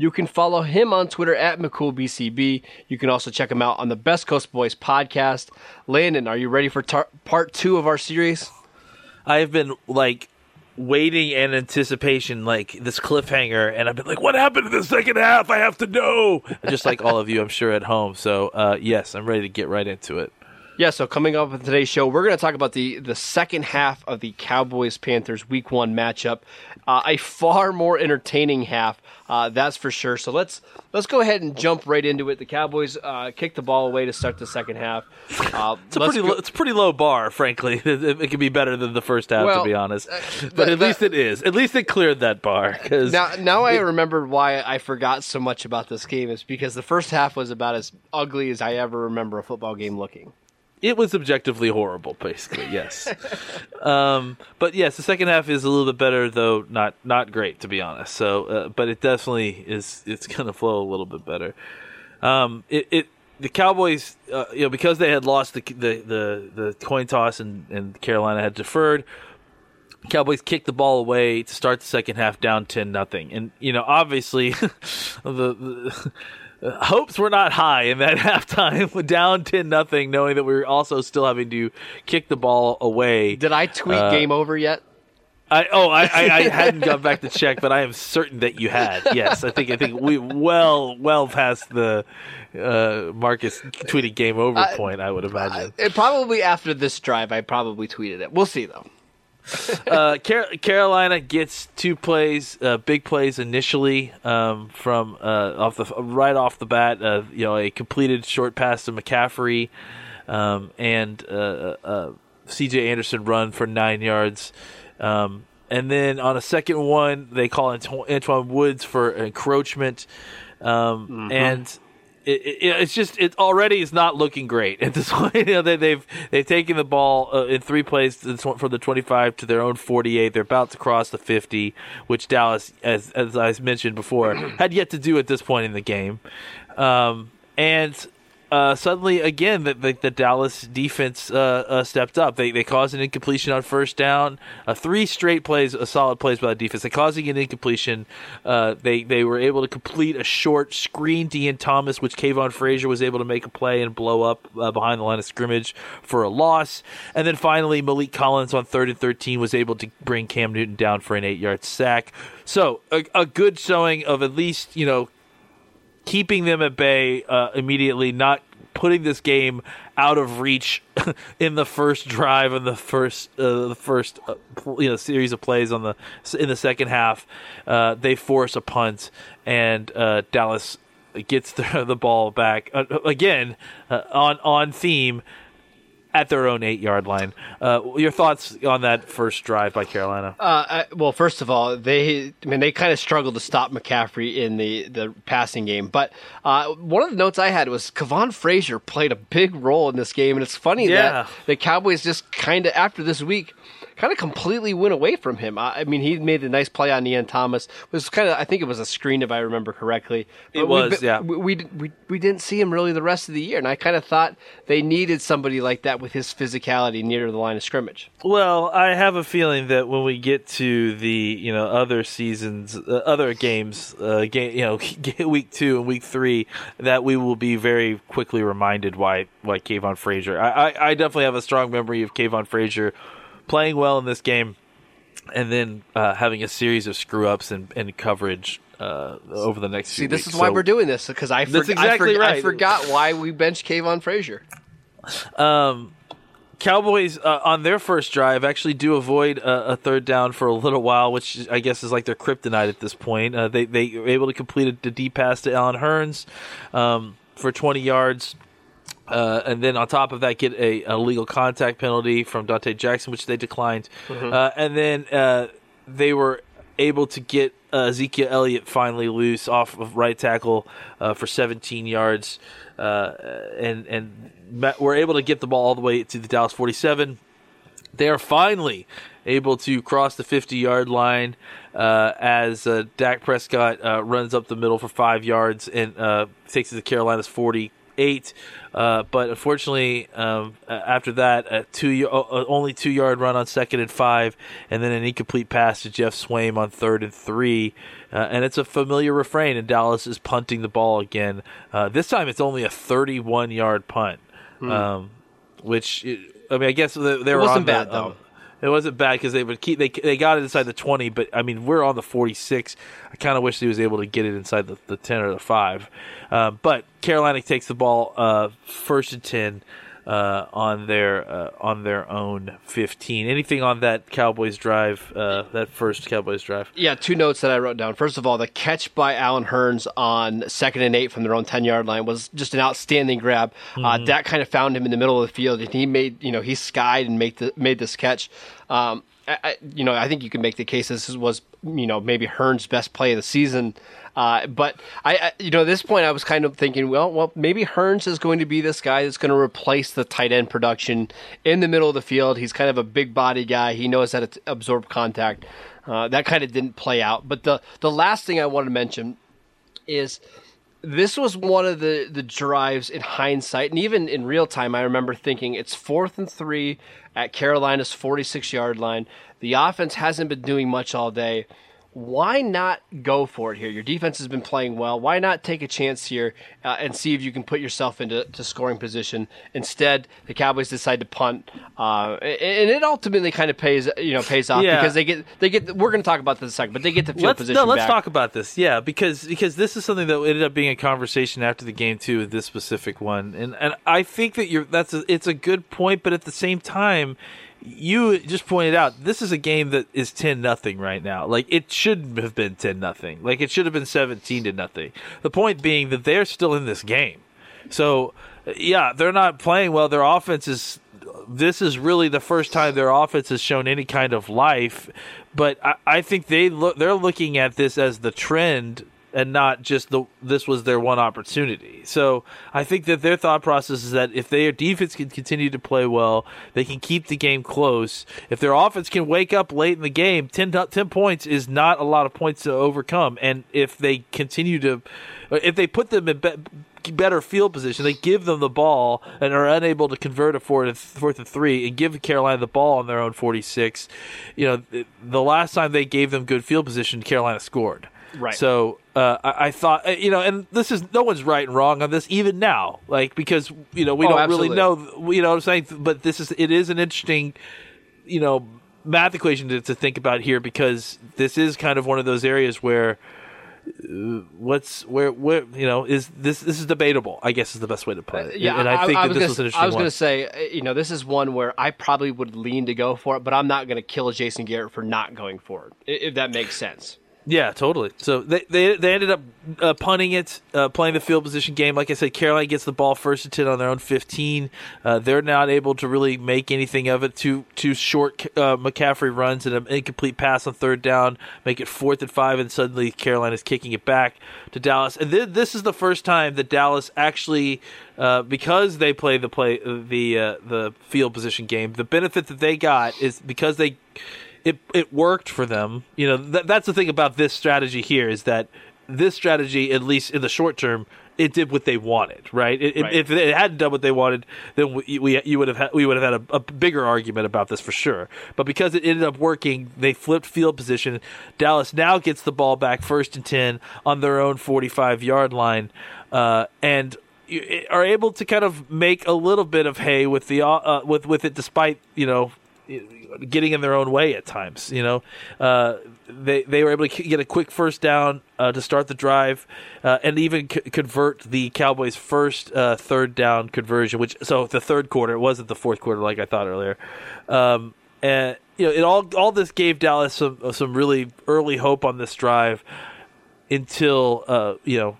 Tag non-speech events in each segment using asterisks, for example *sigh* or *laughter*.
You can follow him on Twitter at McCoolBCB. You can also check him out on the Best Coast Boys podcast. Landon, are you ready for tar- part two of our series? I have been like waiting in anticipation, like this cliffhanger, and I've been like, "What happened in the second half? I have to know." Just like all of you, I'm sure at home. So uh, yes, I'm ready to get right into it. Yeah, so coming up with today's show, we're going to talk about the the second half of the Cowboys Panthers Week One matchup. Uh, a far more entertaining half, uh, that's for sure. So let's let's go ahead and jump right into it. The Cowboys uh, kicked the ball away to start the second half. Uh, It's a pretty go- lo- it's a pretty low bar, frankly. *laughs* It, it, it could be better than the first half, Well, to be honest. uh, but that- at least it is. At least it cleared that bar. Because now, now I remember why I forgot so much about this game is because the first half was about as ugly as I ever remember a football game looking. It was objectively horrible, basically. Yes, *laughs* um, but yes, the second half is a little bit better, though not not great to be honest. So, uh, but it definitely is. It's going to flow a little bit better. Um, it, it the Cowboys, uh, you know, because they had lost the the the, the coin toss and, and Carolina had deferred. Cowboys kicked the ball away to start the second half down ten nothing, and you know obviously *laughs* the, the hopes were not high in that *laughs* halftime down ten nothing, knowing that we were also still having to kick the ball away. Did I tweet Uh, game over yet? I oh I, I, I *laughs* hadn't gone back to check, but I am certain that you had. Yes, I think I think we well well past the uh, Marcus tweeted game over I- point. I would imagine. It, probably after this drive, I probably tweeted it. We'll see though. *laughs* uh, Car- Carolina gets two plays, uh, big plays initially um, from uh, off the right off the bat. Uh, you know, a completed short pass to McCaffrey, um, and uh, uh, C.J. Anderson run for nine yards. Um, and then on a second one, they call Anto- Antwaun Woods for encroachment, um, and it, it, it's just it already is not looking great *laughs* at this point. You know, they, they've they've taken the ball uh, in three plays from the 25 to their own 48. They're about to cross the 50, which Dallas, as as I mentioned before, *clears throat* had yet to do at this point in the game. Um, and uh, suddenly, again, the, the, the Dallas defense uh, uh, stepped up. They they caused an incompletion on first down. Uh, three straight plays, a solid plays by the defense. They causing an incompletion. Uh, they they were able to complete a short screen to Ian Thomas, which Kavon Frazier was able to make a play and blow up uh, behind the line of scrimmage for a loss. And then finally, Maliek Collins on third and thirteen was able to bring Cam Newton down for an eight yard sack. So a, a good showing of at least you know keeping them at bay uh, immediately, not putting this game out of reach *laughs* in the first drive and the first uh, the first uh, you know series of plays on the in the second half. Uh, they force a punt and uh, Dallas gets *laughs* the, the ball back uh, again uh, on on theme at their own eight yard line. Uh, your thoughts on that first drive by Carolina? Uh, I, well, first of all, they I mean they kind of struggled to stop McCaffrey in the, the passing game. But uh, one of the notes I had was Kavon Frazier played a big role in this game, and it's funny Yeah. that the Cowboys just kind of after this week kind of completely went away from him. I, I mean, he made a nice play on Ian Thomas. It was kind of I think it was a screen if I remember correctly. It But we- was, yeah. We, we we we didn't see him really the rest of the year, and I kind of thought they needed somebody like that with his physicality near the line of scrimmage. Well, I have a feeling that when we get to the you know other seasons, uh, other games, uh, game you know *laughs* week two and week three, that we will be very quickly reminded why why Kavon Frazier. I, I, I definitely have a strong memory of Kavon Frazier playing well in this game, and then uh, having a series of screw ups and, and coverage uh, over the next. See, this weeks. is why So- we're doing this because I, That's forg- I, exactly forg- I forgot why we benched Kavon Frazier. Um, Cowboys uh, on their first drive actually do avoid a, a, third down for a little while, which I guess is like their kryptonite at this point. Uh, they they were able to complete a deep pass to Allen Hurns um, for 20 yards. Uh, and then on top of that, get a, a, legal contact penalty from Donte Jackson, which they declined. Mm-hmm. Uh, and then uh, they were able to get uh, Ezekiel Elliott finally loose off of right tackle uh, for 17 yards, uh, and and we're able to get the ball all the way to the Dallas 47. They are finally able to cross the 50 yard line uh, as uh, Dak Prescott uh, runs up the middle for five yards and takes it to Carolina's 40 eight. Uh, but unfortunately, um, after that, a two only two yard run on second and five, and then an incomplete pass to Geoff Swaim on third and three. Uh, and it's a familiar refrain, and Dallas is punting the ball again. Uh, this time, it's only a 31 yard punt, hmm. um, which I mean, I guess they, they were wasn't on bad the, though. Um, it wasn't bad because they would keep they they got it inside the twenty, but I mean we're on the forty six. I kind of wish he was able to get it inside the, the ten or the five. Uh, but Carolina takes the ball uh, first and ten uh, on their uh, on their own 15. Anything on that Cowboys drive? Uh, that first Cowboys drive? Yeah, two notes that I wrote down. First of all, the catch by Allen Hurns on second and eight from their own 10 yard line was just an outstanding grab. Uh, mm-hmm. that kind of found him in the middle of the field, and he made you know he skied and made the, made this catch. Um, I, you know, I think you can make the case this was, you know, maybe Hurns' best play of the season. Uh, but I, I, you know, at this point, I was kind of thinking, well, well, maybe Hurns is going to be this guy that's going to replace the tight end production in the middle of the field. He's kind of a big body guy. He knows how to absorb contact. Uh, that kind of didn't play out. But the the last thing I want to mention is this was one of the the drives in hindsight and even in real time i remember thinking it's fourth and three at carolina's 46 yard line. The offense hasn't been doing much all day why not go for it here? Your defense has been playing well. Why not take a chance here uh, and see if you can put yourself into scoring position? Instead, the Cowboys decide to punt, uh, and it ultimately kind of pays you know pays off yeah. because they get they get. We're going to talk about this in a second, but they get the field let's, position. No, let's back. talk about this. Yeah, because because this is something that ended up being a conversation after the game too. With this specific one, and and I think that you're that's a, it's a good point, but at the same time you just pointed out this is a game that is 10 nothing right now. Like it shouldn't have been 10 nothing. Like it should have been 17 to nothing. The point being that they're still in this game. So, yeah, they're not playing well. Their offense is this is really the first time their offense has shown any kind of life. But I, I think they look they're looking at this as the trend and not just the this was their one opportunity. So I think that their thought process is that if their defense can continue to play well, they can keep the game close. If their offense can wake up late in the game, 10, 10 points is not a lot of points to overcome. And if they continue to, if they put them in be, better field position, they give them the ball and are unable to convert a fourth fourth and three and give Carolina the ball on their own 46. You know, the last time they gave them good field position, Carolina scored. Right. So uh, I, I, thought, uh, you know, and this is no one's right and wrong on this, even now, like because you know we oh, don't absolutely. really know, you know, what I'm saying, but this is it is an interesting, you know, math equation to, to think about here because this is kind of one of those areas where. Uh, what's where where you know is this this is debatable I guess is the best way to put it. Uh, yeah, and I, think I, that this was an interesting I was going to say you know this is one where I probably would lean to go for it, but I'm not going to kill Jason Garrett for not going for it if that makes sense. Yeah, totally. So they they, they ended up uh, punting it, uh, playing the field position game. Like I said, Carolina gets the ball first and ten on their own fifteen. Uh, they're not able to really make anything of it. Two two short uh, McCaffrey runs and an incomplete pass on third down make it fourth and five, and suddenly Carolina is kicking it back to Dallas. And th- this is the first time that Dallas actually, uh, because they play the play the uh, the field position game, the benefit that they got is because they it it worked for them. You know, th- that's the thing about this strategy here is that this strategy, at least in the short term, it did what they wanted, right? It, right. If it hadn't done what they wanted, then we, we you would have had, we would have had a, a, bigger argument about this for sure. But because it ended up working, they flipped field position. Dallas now gets the ball back first and ten on their own forty-five yard line, uh, and are able to kind of make a little bit of hay with the uh, with with it, despite you know getting in their own way at times. You know, uh, they they were able to get a quick first down uh, to start the drive, uh, and even c- convert the Cowboys' first uh, third down conversion. Which so the third quarter, it wasn't the fourth quarter like I thought earlier. Um, and you know, it all all this gave Dallas some some really early hope on this drive until uh, you know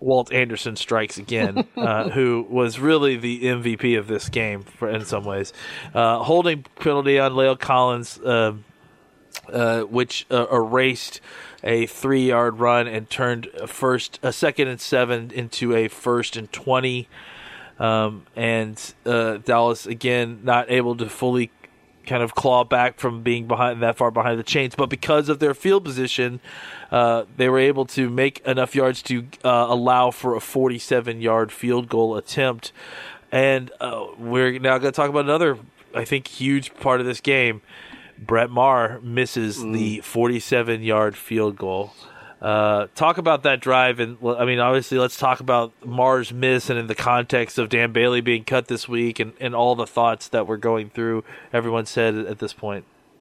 Walt Anderson strikes again, *laughs* uh, who was really the MVP of this game for, in some ways. Uh, holding penalty on La'el Collins, uh, uh which uh, erased a three-yard run and turned a first, a second and seven into a first and twenty. Um, and uh, Dallas again not able to fully kind of claw back from being behind that far behind the chains, but because of their field position uh, they were able to make enough yards to uh, allow for a 47 yard field goal attempt. And uh, we're now going to talk about another, I think, huge part of this game. Brett Maher misses mm. the 47 yard field goal. Uh, talk about that drive, and I mean, obviously, let's talk about Maher's miss, and in the context of Dan Bailey being cut this week, and, and all the thoughts that we're going through. Everyone said at this point.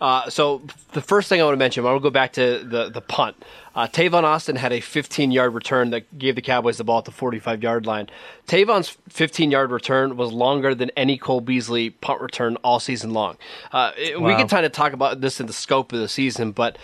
Uh, so the first thing I want to mention, I want to go back to the the punt. Uh, Tavon Austin had a 15 yard return that gave the Cowboys the ball at the 45 yard line. Tavon's 15 yard return was longer than any Cole Beasley punt return all season long. Uh, wow. We can kind of talk about this in the scope of the season, but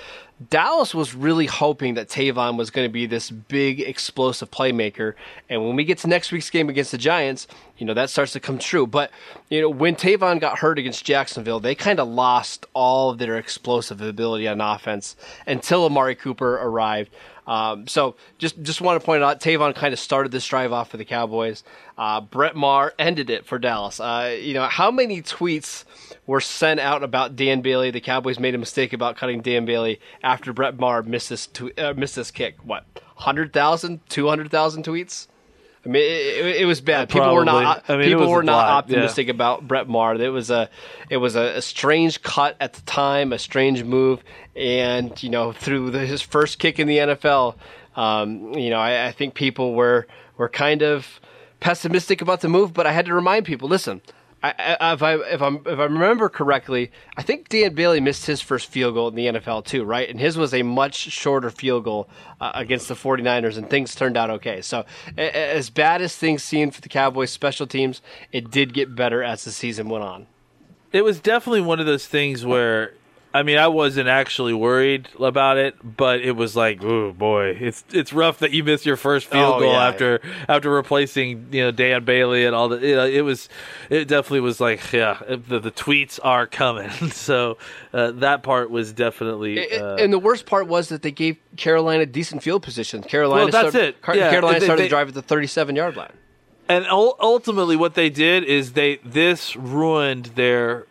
Dallas was really hoping that Tavon was going to be this big explosive playmaker. And when we get to next week's game against the Giants, you know, that starts to come true. But, you know, when Tavon got hurt against Jacksonville, they kind of lost all of their explosive ability on offense until Amari Cooper arrived. Um, so just just want to point out, Tavon kind of started this drive off for the Cowboys. Uh, Brett Maher ended it for Dallas. Uh, you know, how many tweets were sent out about Dan Bailey? The Cowboys made a mistake about cutting Dan Bailey after Brett Maher missed this, tw- uh, missed this kick. What, 100,000, 200,000 tweets? I mean, it, it was bad. People were not. I mean, people were not lot. optimistic yeah. about Brett Maher. It was a, it was a, a, strange cut at the time, a strange move, and you know, through the, his first kick in the NFL, um, you know, I, I think people were were kind of pessimistic about the move. But I had to remind people: listen, I, if I if I if I remember correctly, I think Dan Bailey missed his first field goal in the NFL too, right? And his was a much shorter field goal uh, against the 49ers, and things turned out okay. So, a, as bad as things seemed for the Cowboys' special teams, it did get better as the season went on. It was definitely one of those things where I mean, I wasn't actually worried about it, but it was like, oh boy, it's it's rough that you missed your first field oh, goal yeah, after yeah. after replacing you know Dan Bailey and all the. You know, it was it definitely was like, yeah, the, the tweets are coming. *laughs* so uh, that part was definitely. Uh, and the worst part was that they gave Carolina decent field position. Carolina, well, that's started, it. Yeah, Carolina they, started they, the drive at the thirty-seven yard line. And ultimately, what they did is they this ruined their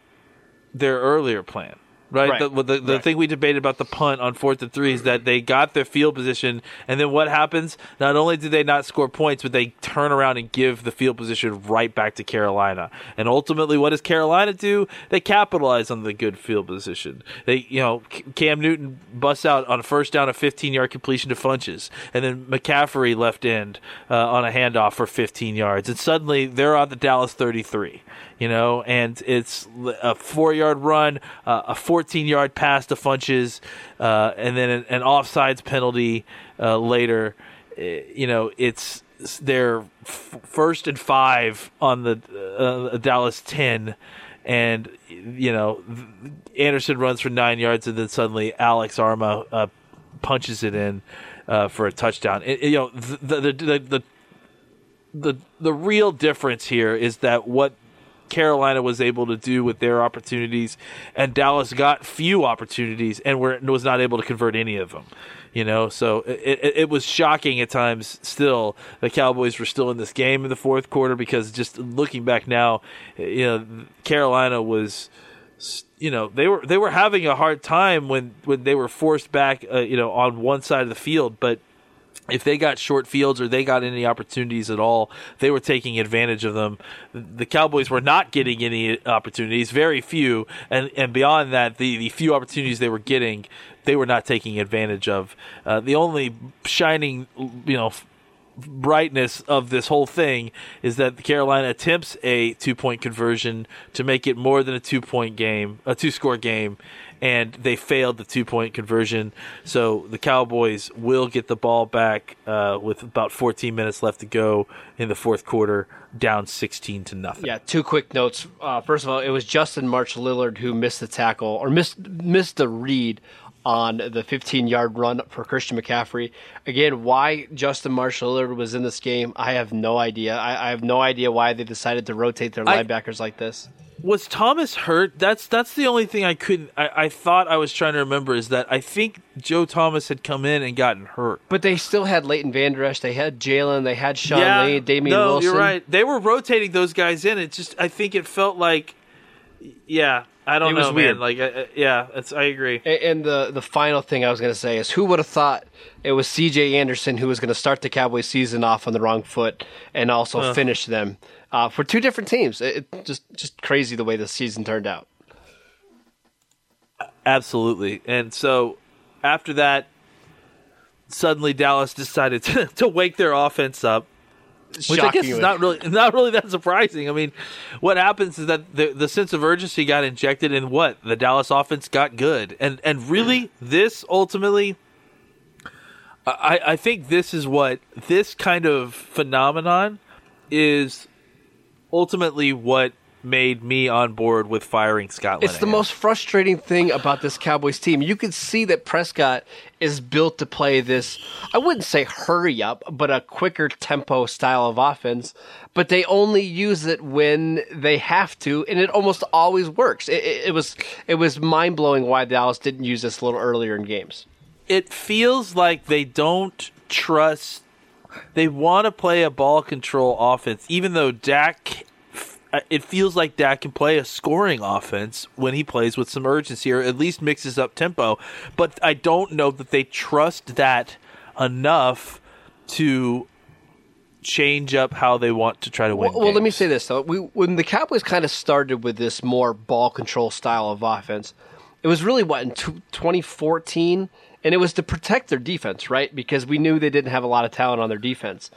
their earlier plan right? right. The, the, the right. thing we debated about the punt on fourth and three is that they got their field position, and then what happens? Not only do they not score points, but they turn around and give the field position right back to Carolina. And ultimately, what does Carolina do? They capitalize on the good field position. They, you know, Cam Newton busts out on a first down, a 15 yard completion to Funchess, and then McCaffrey left end uh, on a handoff for 15 yards, and suddenly they're on the Dallas 33 you know, and it's a four yard run, uh, a 14 yard pass to Funchess, uh, and then an, an offsides penalty uh, later. Uh, you know, it's their f- first and five on the uh, Dallas 10. And, you know, Anderson runs for nine yards, and then suddenly Alex Armah uh, punches it in for a touchdown. It, you know, the the, the the the the real difference here is that what Carolina was able to do with their opportunities, and Dallas got few opportunities and were, was not able to convert any of them. You know, so it, it, it was shocking at times. Still, the Cowboys were still in this game in the fourth quarter because just looking back now, you know, Carolina was you know they were they were having a hard time when when they were forced back uh, you know on one side of the field but if they got short fields or they got any opportunities at all, they were taking advantage of them. The Cowboys were not getting any opportunities, very few, and and beyond that, the the few opportunities they were getting, they were not taking advantage of. Uh, the only shining, you know. Brightness of this whole thing is that Carolina attempts a two point conversion to make it more than a two point game, a two score game, and they failed the two point conversion. So the Cowboys will get the ball back uh, with about 14 minutes left to go in the fourth quarter, down 16 to nothing. Yeah, two quick notes. Uh, first of all, it was Justin March Lillard who missed the tackle or missed missed the read on the 15 yard run for Christian McCaffrey. Again, why Justin March Lillard was in this game, I have no idea. I, I have no idea why they decided to rotate their I, linebackers like this was Thomas hurt? That's that's the only thing I couldn't. I, I thought I was trying to remember is that I think Joe Thomas had come in and gotten hurt, but they still had Leighton Vander Esch, they had Jaylon, they had Sean yeah, Lee, Damien no, Wilson. you're right. They were rotating those guys in. It just I think it felt like, yeah, I don't it know, was weird. man. Like, uh, yeah, it's I agree. And, and the the final thing I was going to say is, who would have thought it was C.J. Anderson who was going to start the Cowboys season off on the wrong foot and also uh. finish them uh, for two different teams. It, it, just just crazy the way the season turned out. Absolutely, and so after that, suddenly Dallas decided *laughs* to, to wake their offense up. Which I guess is not really *laughs* not really that surprising. I mean, what happens is that the the sense of urgency got injected in what the Dallas offense got good, and and really this ultimately, I I think this is what this kind of phenomenon is ultimately what made me on board with firing Scott. It's the most frustrating thing about this Cowboys team. You can see that Prescott is built to play this. I wouldn't say hurry up, but a quicker tempo style of offense. But they only use it when they have to, and it almost always works. It, it, it was it was mind blowing why Dallas didn't use this a little earlier in games. It feels like they don't trust they want to play a ball control offense, even though Dak. Uh, it feels like Dak can play a scoring offense when he plays with some urgency, or at least mixes up tempo. But I don't know that they trust that enough to change up how they want to try to win. Well, well let me say this though: we, when the Cowboys kind of started with this more ball control style of offense, it was really what in 2014 and it was to protect their defense, right? Because we knew they didn't have a lot of talent on their defense.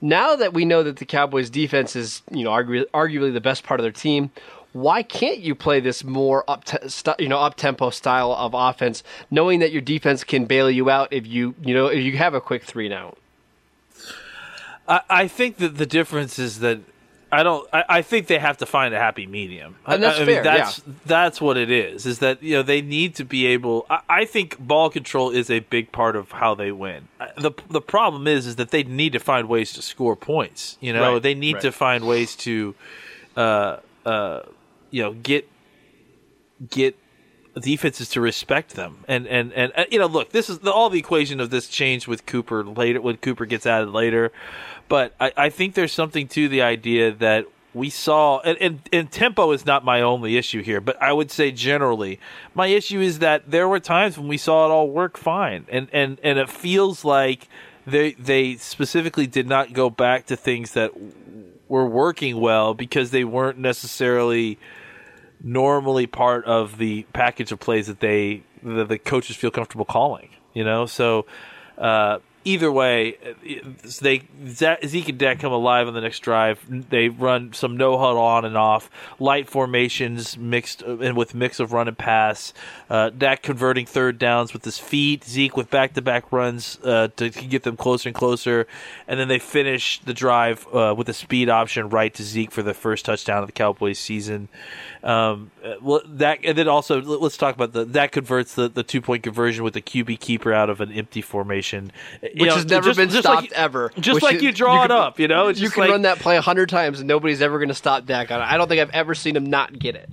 Now that we know that the Cowboys' defense is, you know, argu- arguably the best part of their team, why can't you play this more up, te- st- you know, up tempo style of offense, knowing that your defense can bail you out if you, you know, if you have a quick three now? I, I think that the difference is that I don't. I, I, think they have to find a happy medium, and that's I, I fair. Mean, that's yeah. that's what it is. Is that you know they need to be able. I, I, think ball control is a big part of how they win. the The problem is is that they need to find ways to score points. You know, right. they need right. to find ways to, uh, uh, you know, get get defenses to respect them. And and and, and you know, look, this is the, all the equation of this changed with Cooper later when Cooper gets added later. But I, I think there's something to the idea that we saw and, and, and tempo is not my only issue here, but I would say generally my issue is that there were times when we saw it all work fine. And and, and it feels like they they specifically did not go back to things that were working well because they weren't necessarily normally part of the package of plays that they the, the coaches feel comfortable calling. You know, so uh, either way, they Zeke and Dak come alive on the next drive. They run some no huddle on and off, light formations mixed and with mix of run and pass. Uh, Dak converting third downs with his feet. Zeke with back to back runs uh, to get them closer and closer, and then they finish the drive uh, with a speed option right to Zeke for the first touchdown of the Cowboys season. Um, Uh, well, that and then also let's talk about the that converts the, the two point conversion with the QB keeper out of an empty formation, uh, which you know, has never just, been just stopped like, ever. Just like you draw you it up, you know, it's you can like, run that play a hundred times and nobody's ever going to stop Dak on it. I don't think I've ever seen him not get it.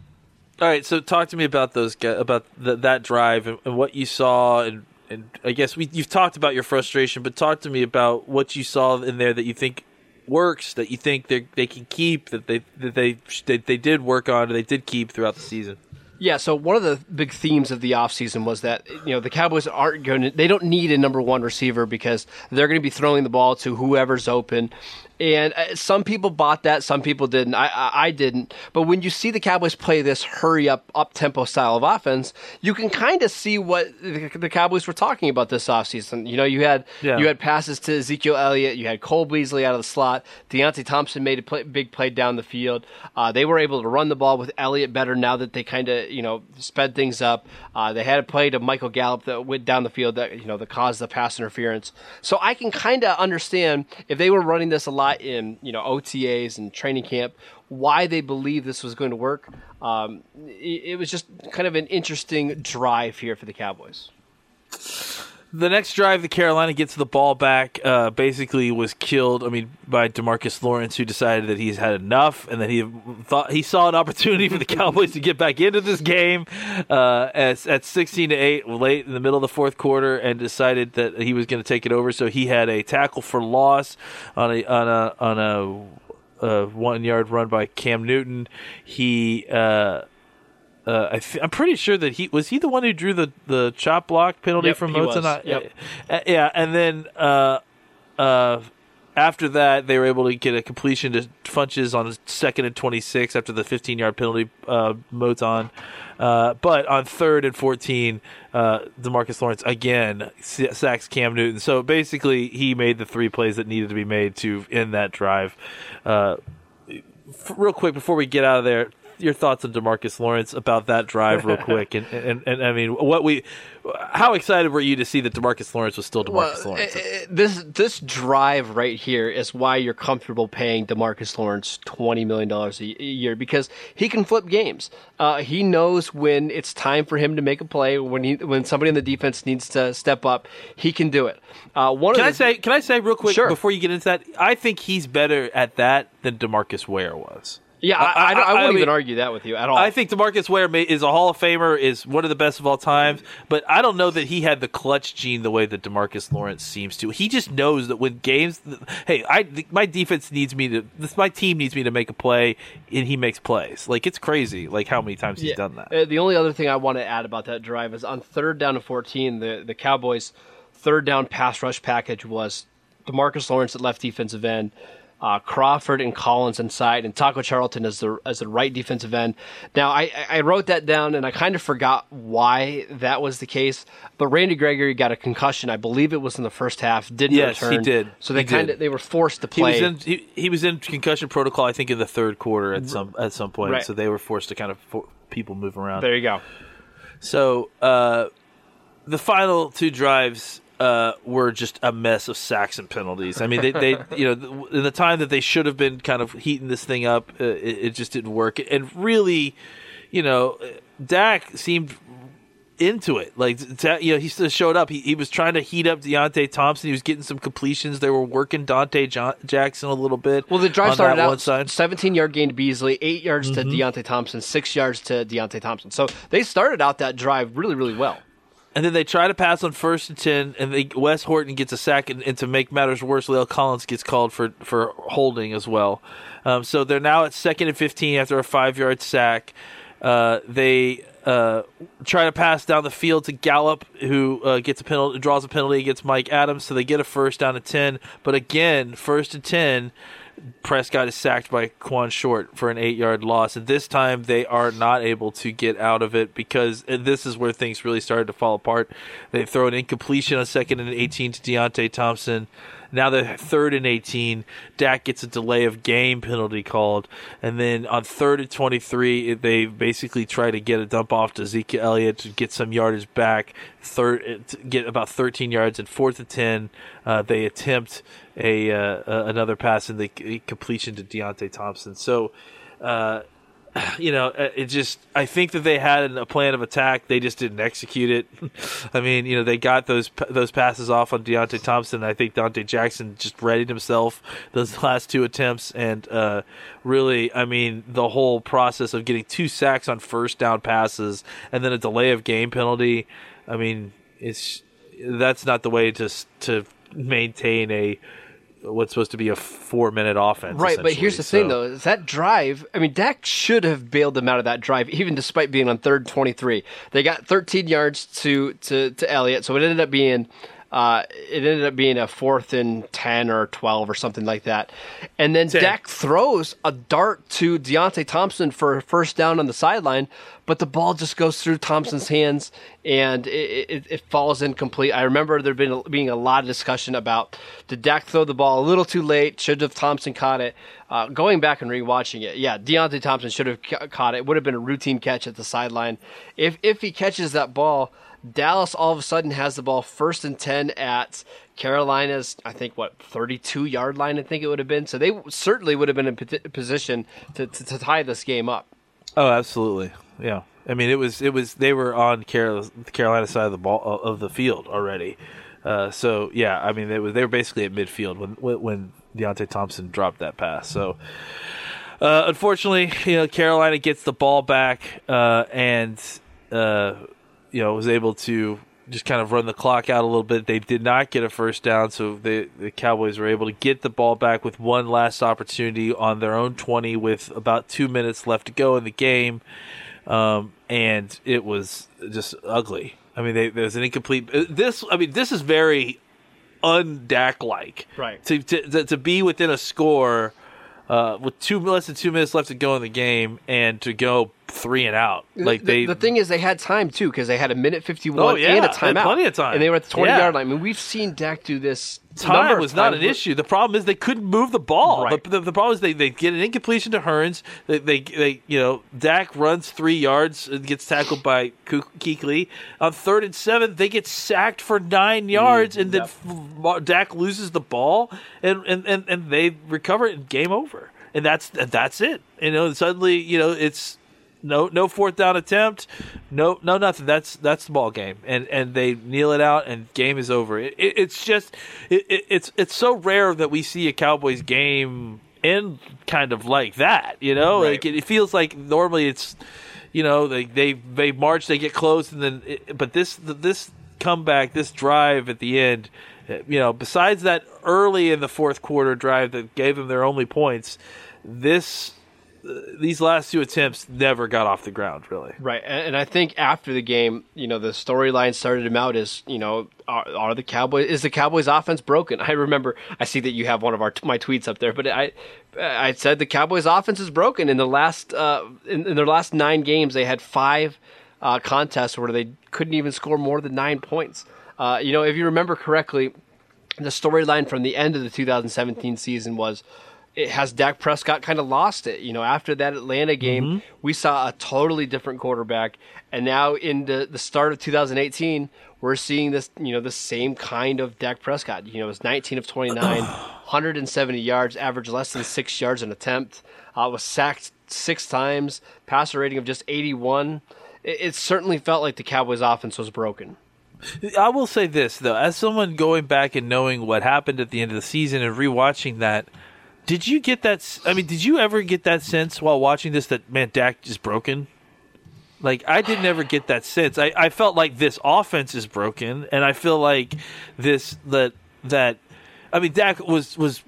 All right, so talk to me about those about the, that drive and, and, what you saw, and, and I guess we, you've talked about your frustration, but talk to me about what you saw in there that you think works that you think they they can keep that they that they they, they did work on they did keep throughout the season? Yeah, so one of the big themes of the offseason was that you know the Cowboys aren't going to they don't need a number 1 receiver because they're going to be throwing the ball to whoever's open. And uh, some people bought that, some people didn't. I, I, I didn't. But when you see the Cowboys play this hurry up, up tempo style of offense, you can kind of see what the, the, Cowboys were talking about this offseason. You know, you had yeah. you had passes to Ezekiel Elliott, you had Cole Beasley out of the slot, Deonte Thompson made a play, big play down the field. Uh, they were able to run the ball with Elliott better now that they kind of you know sped things up. Uh, they had a play to Michael Gallup that went down the field that you know that caused the pass interference. So I can kind of understand if they were running this a lot lot in you know OTAs and training camp why they believe this was going to work. Um, it, it was just kind of an interesting drive here for the Cowboys the next drive, the Carolina gets the ball back. Uh, basically, was killed. I mean, by Demarcus Lawrence, who decided that he's had enough, and that he thought he saw an opportunity for the *laughs* Cowboys to get back into this game uh, at, at sixteen to eight, late in the middle of the fourth quarter, and decided that he was going to take it over. So he had a tackle for loss on a on a on a one yard run by Cam Newton. He uh, uh, I am pretty sure that he was he the one who drew the, the chop block penalty yep, from Moton. Yep. Uh, yeah, and then uh, uh, after that they were able to get a completion to Funchess on second and 26 after the 15 yard penalty uh, Moton. Uh, but on third and 14, uh, Demarcus Lawrence again sacks Cam Newton. So basically, he made the three plays that needed to be made to end that drive. Uh, real quick before we get out of there, your thoughts on Demarcus Lawrence about that drive, real *laughs* quick, and, and and I mean, what we, how excited were you to see that Demarcus Lawrence was still Demarcus well, Lawrence? This this drive right here is why you're comfortable paying Demarcus Lawrence twenty million dollars a year because he can flip games. Uh, he knows when it's time for him to make a play. When he when somebody in the defense needs to step up, he can do it. Uh, one can I say? Can I say real quick sure. before you get into that? I think he's better at that than Demarcus Ware was. Yeah, I, I, I, I I mean, even argue that with you at all. I think Demarcus Ware is a Hall of Famer, is one of the best of all time, but I don't know that he had the clutch gene the way that Demarcus Lawrence seems to. He just knows that when games, hey, I my defense needs me to, this my team needs me to make a play, and he makes plays. Like it's crazy, like how many times he's yeah. done that. Uh, the only other thing I want to add about that drive is on third down to fourteen, the the Cowboys' third down pass rush package was Demarcus Lawrence at left defensive end uh, Crawford and Collins inside, and Taco Charlton as the as the right defensive end. Now, I, I wrote that down, and I kind of forgot why that was the case. But Randy Gregory got a concussion. I believe it was in the first half. Didn't yes, return. he did. So they kind of they were forced to play. He was, in, he, he, was in concussion protocol. I think in the third quarter at some at some point. Right. So they were forced to kind of for, people move around. There you go. So uh, the final two drives uh, were just a mess of sacks and penalties. I mean, they, they *laughs* you know, in the time that they should have been kind of heating this thing up, uh, it, it, just didn't work. And really, you know, Dak seemed into it. Like, you know, he still showed up. He, he was trying to heat up Deonte Thompson. He was getting some completions. They were working Dante John- Jackson a little bit. Well, the drive started out 17 yard gain to Beasley, eight yards mm-hmm. to Deonte Thompson, six yards to Deonte Thompson. So they started out that drive really, really well and then they try to pass on first and ten, and they, Wes Horton gets a sack, and, and to make matters worse, La'el Collins gets called for for holding as well. Um, so they're now at second and fifteen after a five yard sack. Uh, they uh, try to pass down the field to Gallup, who uh, gets a penalty, draws a penalty against Mike Adams. So they get a first down to ten, but again, first and ten Prescott is sacked by Kawann Short for an eight yard loss. And this time they are not able to get out of it because this is where things really started to fall apart. They throw an incompletion on second and 18 to Deonte Thompson. Now they're third and 18. Dak gets a delay of game penalty called. And then on third and 23, they basically try to get a dump off to Zeke Elliott to get some yardage back. Third, get about 13 yards. And fourth and 10, uh, they attempt a uh, another pass in the completion to Deonte Thompson. So, uh, *sighs* you know, uh, it just I think that they had a plan of attack. They just didn't execute it. *laughs* I mean, you know, they got those those passes off on Deonte Thompson. I think Donte Jackson just readied himself *laughs* those *laughs* last two attempts, and uh, really, I mean, the whole process of getting two sacks on first down passes and then a delay of game penalty. I mean, it's that's not the way to to maintain a what's supposed to be a four minute offense. Right, but here's the thing, though: is that drive. I mean, Dak should have bailed them out of that drive, even despite being on third and twenty-three. They got 13 yards to to to Elliott, so it ended up being. Uh, it ended up being a fourth and 10 or 12 or something like that. And then Ten. Dak throws a dart to Deonte Thompson for a first down on the sideline, but the ball just goes through Thompson's hands and it, it, it falls incomplete. I remember there been being a lot of discussion about did Dak throw the ball a little too late? Should have Thompson caught it? Uh, going back and rewatching it, yeah, Deonte Thompson should have ca- caught it. It would have been a routine catch at the sideline. If if he catches that ball, Dallas all of a sudden has the ball first and 10 at Carolina's, I think, what, 32 yard line, I think it would have been. So they certainly would have been in position to, to, to tie this game up. Oh, absolutely. Yeah. I mean, it was it was they were on Carol, the Carolina side of the ball of the field already. Uh, so yeah, I mean they were they were basically at midfield when when- when Deonte Thompson dropped that pass. So uh, unfortunately, you know Carolina gets the ball back uh, and uh, you know was able to just kind of run the clock out a little bit. They did not get a first down, so they, the Cowboys were able to get the ball back with one last opportunity on their own twenty with about two minutes left to go in the game um, and it was just ugly. I mean, they, there was an incomplete. uh, This, I mean, this is very undak like, Right. To, to to to be within a score uh, with two less than two minutes left to go in the game, and to go three and out. Like the, they, the thing is, they had time too because they had a minute 51 Oh, yeah, and a they had timeout. plenty of time. And they were at the 20 Yeah. yard line. I mean, we've seen Dak do this. time was not times an issue. The problem is they couldn't move the ball. Right. The, the, the problem is they, they get an incompletion to Hurns. They, they, they you know Dak runs three yards and gets tackled by Kuechly. On third and seven, they get sacked for nine yards, mm, and then Dak loses the ball, and, and, and, and they recover it, and game over. And that's that's it. You know, suddenly you know it's no no fourth down attempt, no no nothing. That's that's the ball game, and and they kneel it out, and game is over. It, it, it's just it, it, it's it's so rare that we see a Cowboys game end kind of like that. You know, Right. like it, it feels like normally it's you know they they they march, they get close, and then but this this comeback, this drive at the end. You know, besides that early in the fourth quarter drive that gave them their only points, this these last two attempts never got off the ground, really. Right, and, and I think after the game, you know, the storyline started him out as you know, are, are the Cowboys is the Cowboys offense broken? *laughs* I remember I see that you have one of our my tweets up there, but I I said the Cowboys offense is broken in the last uh, in, in their last nine games they had five uh, contests where they couldn't even score more than nine points. Uh, you know, if you remember correctly, the storyline from the end of the 2017 season was it has Dak Prescott kind of lost it. You know, after that Atlanta game, we saw a totally different quarterback, and now in the, the start of 2018, we're seeing this. You know, the same kind of Dak Prescott. You know, it was 19 of 29, 170 yards, averaged less than six yards an attempt. Uh, was sacked six times, passer rating of just 81. It, it certainly felt like the Cowboys' offense was broken. I will say this though, as someone going back and knowing what happened at the end of the season and rewatching that, did you get that? I mean, did you ever get that sense while watching this that man, Dak is broken? Like I didn't ever get that sense. I, I felt like this offense is broken, and I feel like this that that. I mean, Dak was was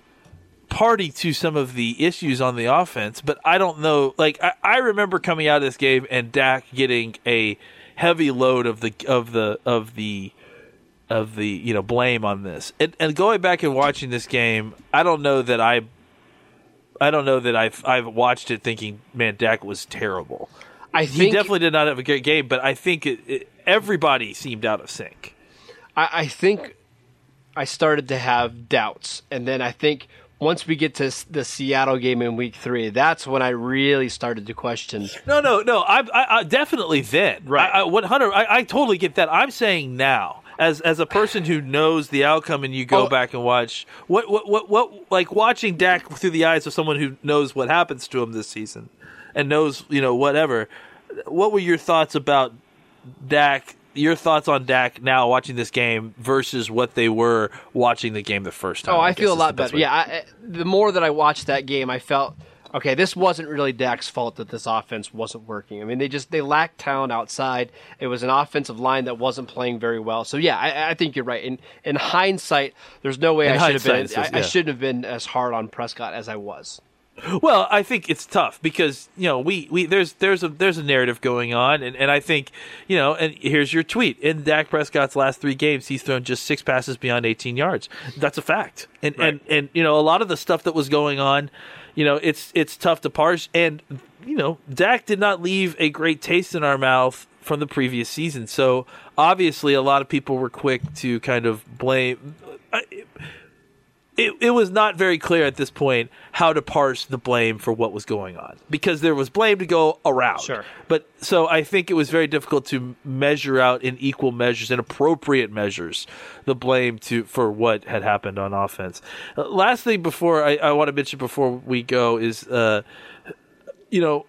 party to some of the issues on the offense, but I don't know. Like I, I remember coming out of this game and Dak getting a heavy load of the of the of the of the you know blame on this. And, and going back and watching this game, I don't know that I I don't know that I've I've watched it thinking, man, Dak was terrible. I think, He definitely did not have a great game, but I think it, it, everybody seemed out of sync. I, I think I started to have doubts, and then I think once we get to the Seattle game in Week Three, that's when I really started to question. No, no, no. I, I, I definitely then. Right. I, I, what Hunter? I, I totally get that. I'm saying now, as as a person who knows the outcome, and you go Oh. back and watch what, what, what, what, like watching Dak through the eyes of someone who knows what happens to him this season, and knows you know whatever. What were your thoughts about Dak? Your thoughts on Dak now watching this game versus what they were watching the game the first time? Oh, I guess feel a lot better. Yeah, I, I- the more that I watched that game, I felt okay, this wasn't really Dak's fault that this offense wasn't working. I mean, they just they lacked talent outside. It was an offensive line that wasn't playing very well. So yeah, I, I think you're right. In in hindsight, there's no way In I should have been. it's just- I, I shouldn't have been as hard on Prescott as I was. Well, I think it's tough because you know we, we there's there's a there's a narrative going on, and, and I think you know, and here's your tweet in Dak Prescott's last three games, he's thrown just six passes beyond 18 yards. That's a fact, and and and you know a lot of the stuff that was going on, you know, it's it's tough to parse, and you know, Dak did not leave a great taste in our mouth from the previous season, so obviously a lot of people were quick to kind of blame. I, it, it was not very clear at this point how to parse the blame for what was going on because there was blame to go around. Sure. But so I think it was very difficult to measure out in equal measures and appropriate measures the blame to for what had happened on offense. Uh, last thing before I, I want to mention before we go is, uh, you know,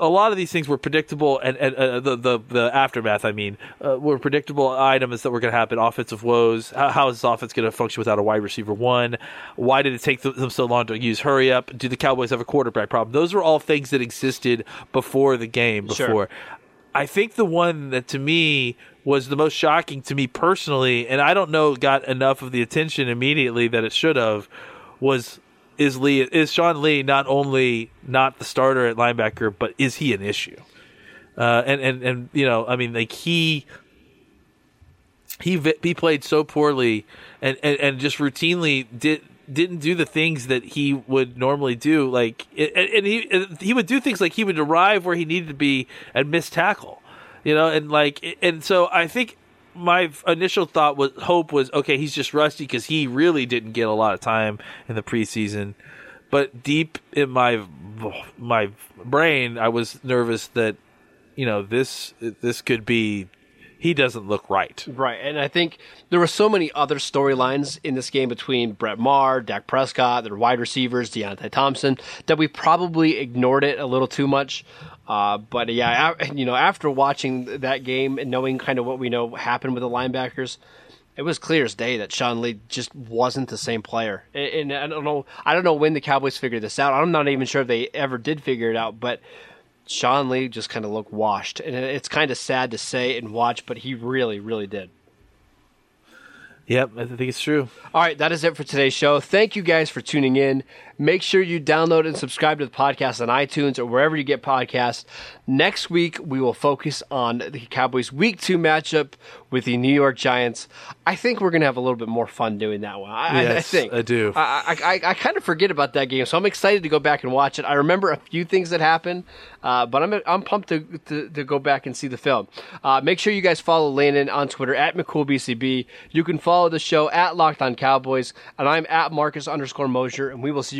a lot of these things were predictable, and, and uh, the, the the aftermath. I mean, uh, were predictable items that were going to happen. Offensive woes. How, how is this offense going to function without a wide receiver one? Why did it take them so long to use hurry up? Do the Cowboys have a quarterback problem? Those were all things that existed before the game. Before, Sure. I think the one that to me was the most shocking to me personally, and I don't know got enough of the attention immediately that it should have, was is Lee is Sean Lee not only not the starter at linebacker, but is he an issue? Uh, and and and you know, I mean, like he he he played so poorly and, and, and just routinely did didn't do the things that he would normally do like and, and he he would do things like he would arrive where he needed to be and miss tackle you know and like and so i think my initial thought was hope was okay he's just rusty because he really didn't get a lot of time in the preseason. But deep in my my brain i was nervous that you know this this could be he doesn't look right Right, and I think there were so many other storylines in this game between Brett Maher, Dak Prescott, their wide receivers, Deonte Thompson, that we probably ignored it a little too much. Uh, but yeah, a- you know, after watching that game and knowing kind of what we know happened with the linebackers, it was clear as day that Sean Lee just wasn't the same player. And, and I don't know, I don't know when the Cowboys figured this out. I'm not even sure if they ever did figure it out, but. Sean Lee just kind of looked washed, and it's kind of sad to say and watch, but he really, really did. Yep, I think it's true. All right, that is it for today's show. Thank you guys for tuning in. Make sure you download and subscribe to the podcast on iTunes or wherever you get podcasts. Next week, we will focus on the Cowboys' Week 2 matchup with the New York Giants. I think we're going to have a little bit more fun doing that one. I, I- I think. I do. I, I, I, I kind of forget about that game, so I'm excited to go back and watch it. I remember a few things that happened, uh, but I'm, I'm pumped to, to, to go back and see the film. Uh, make sure you guys follow Landon on Twitter at McCoolBCB. You can follow the show at Locked On Cowboys, and I'm at Marcus underscore Mosher, and we will see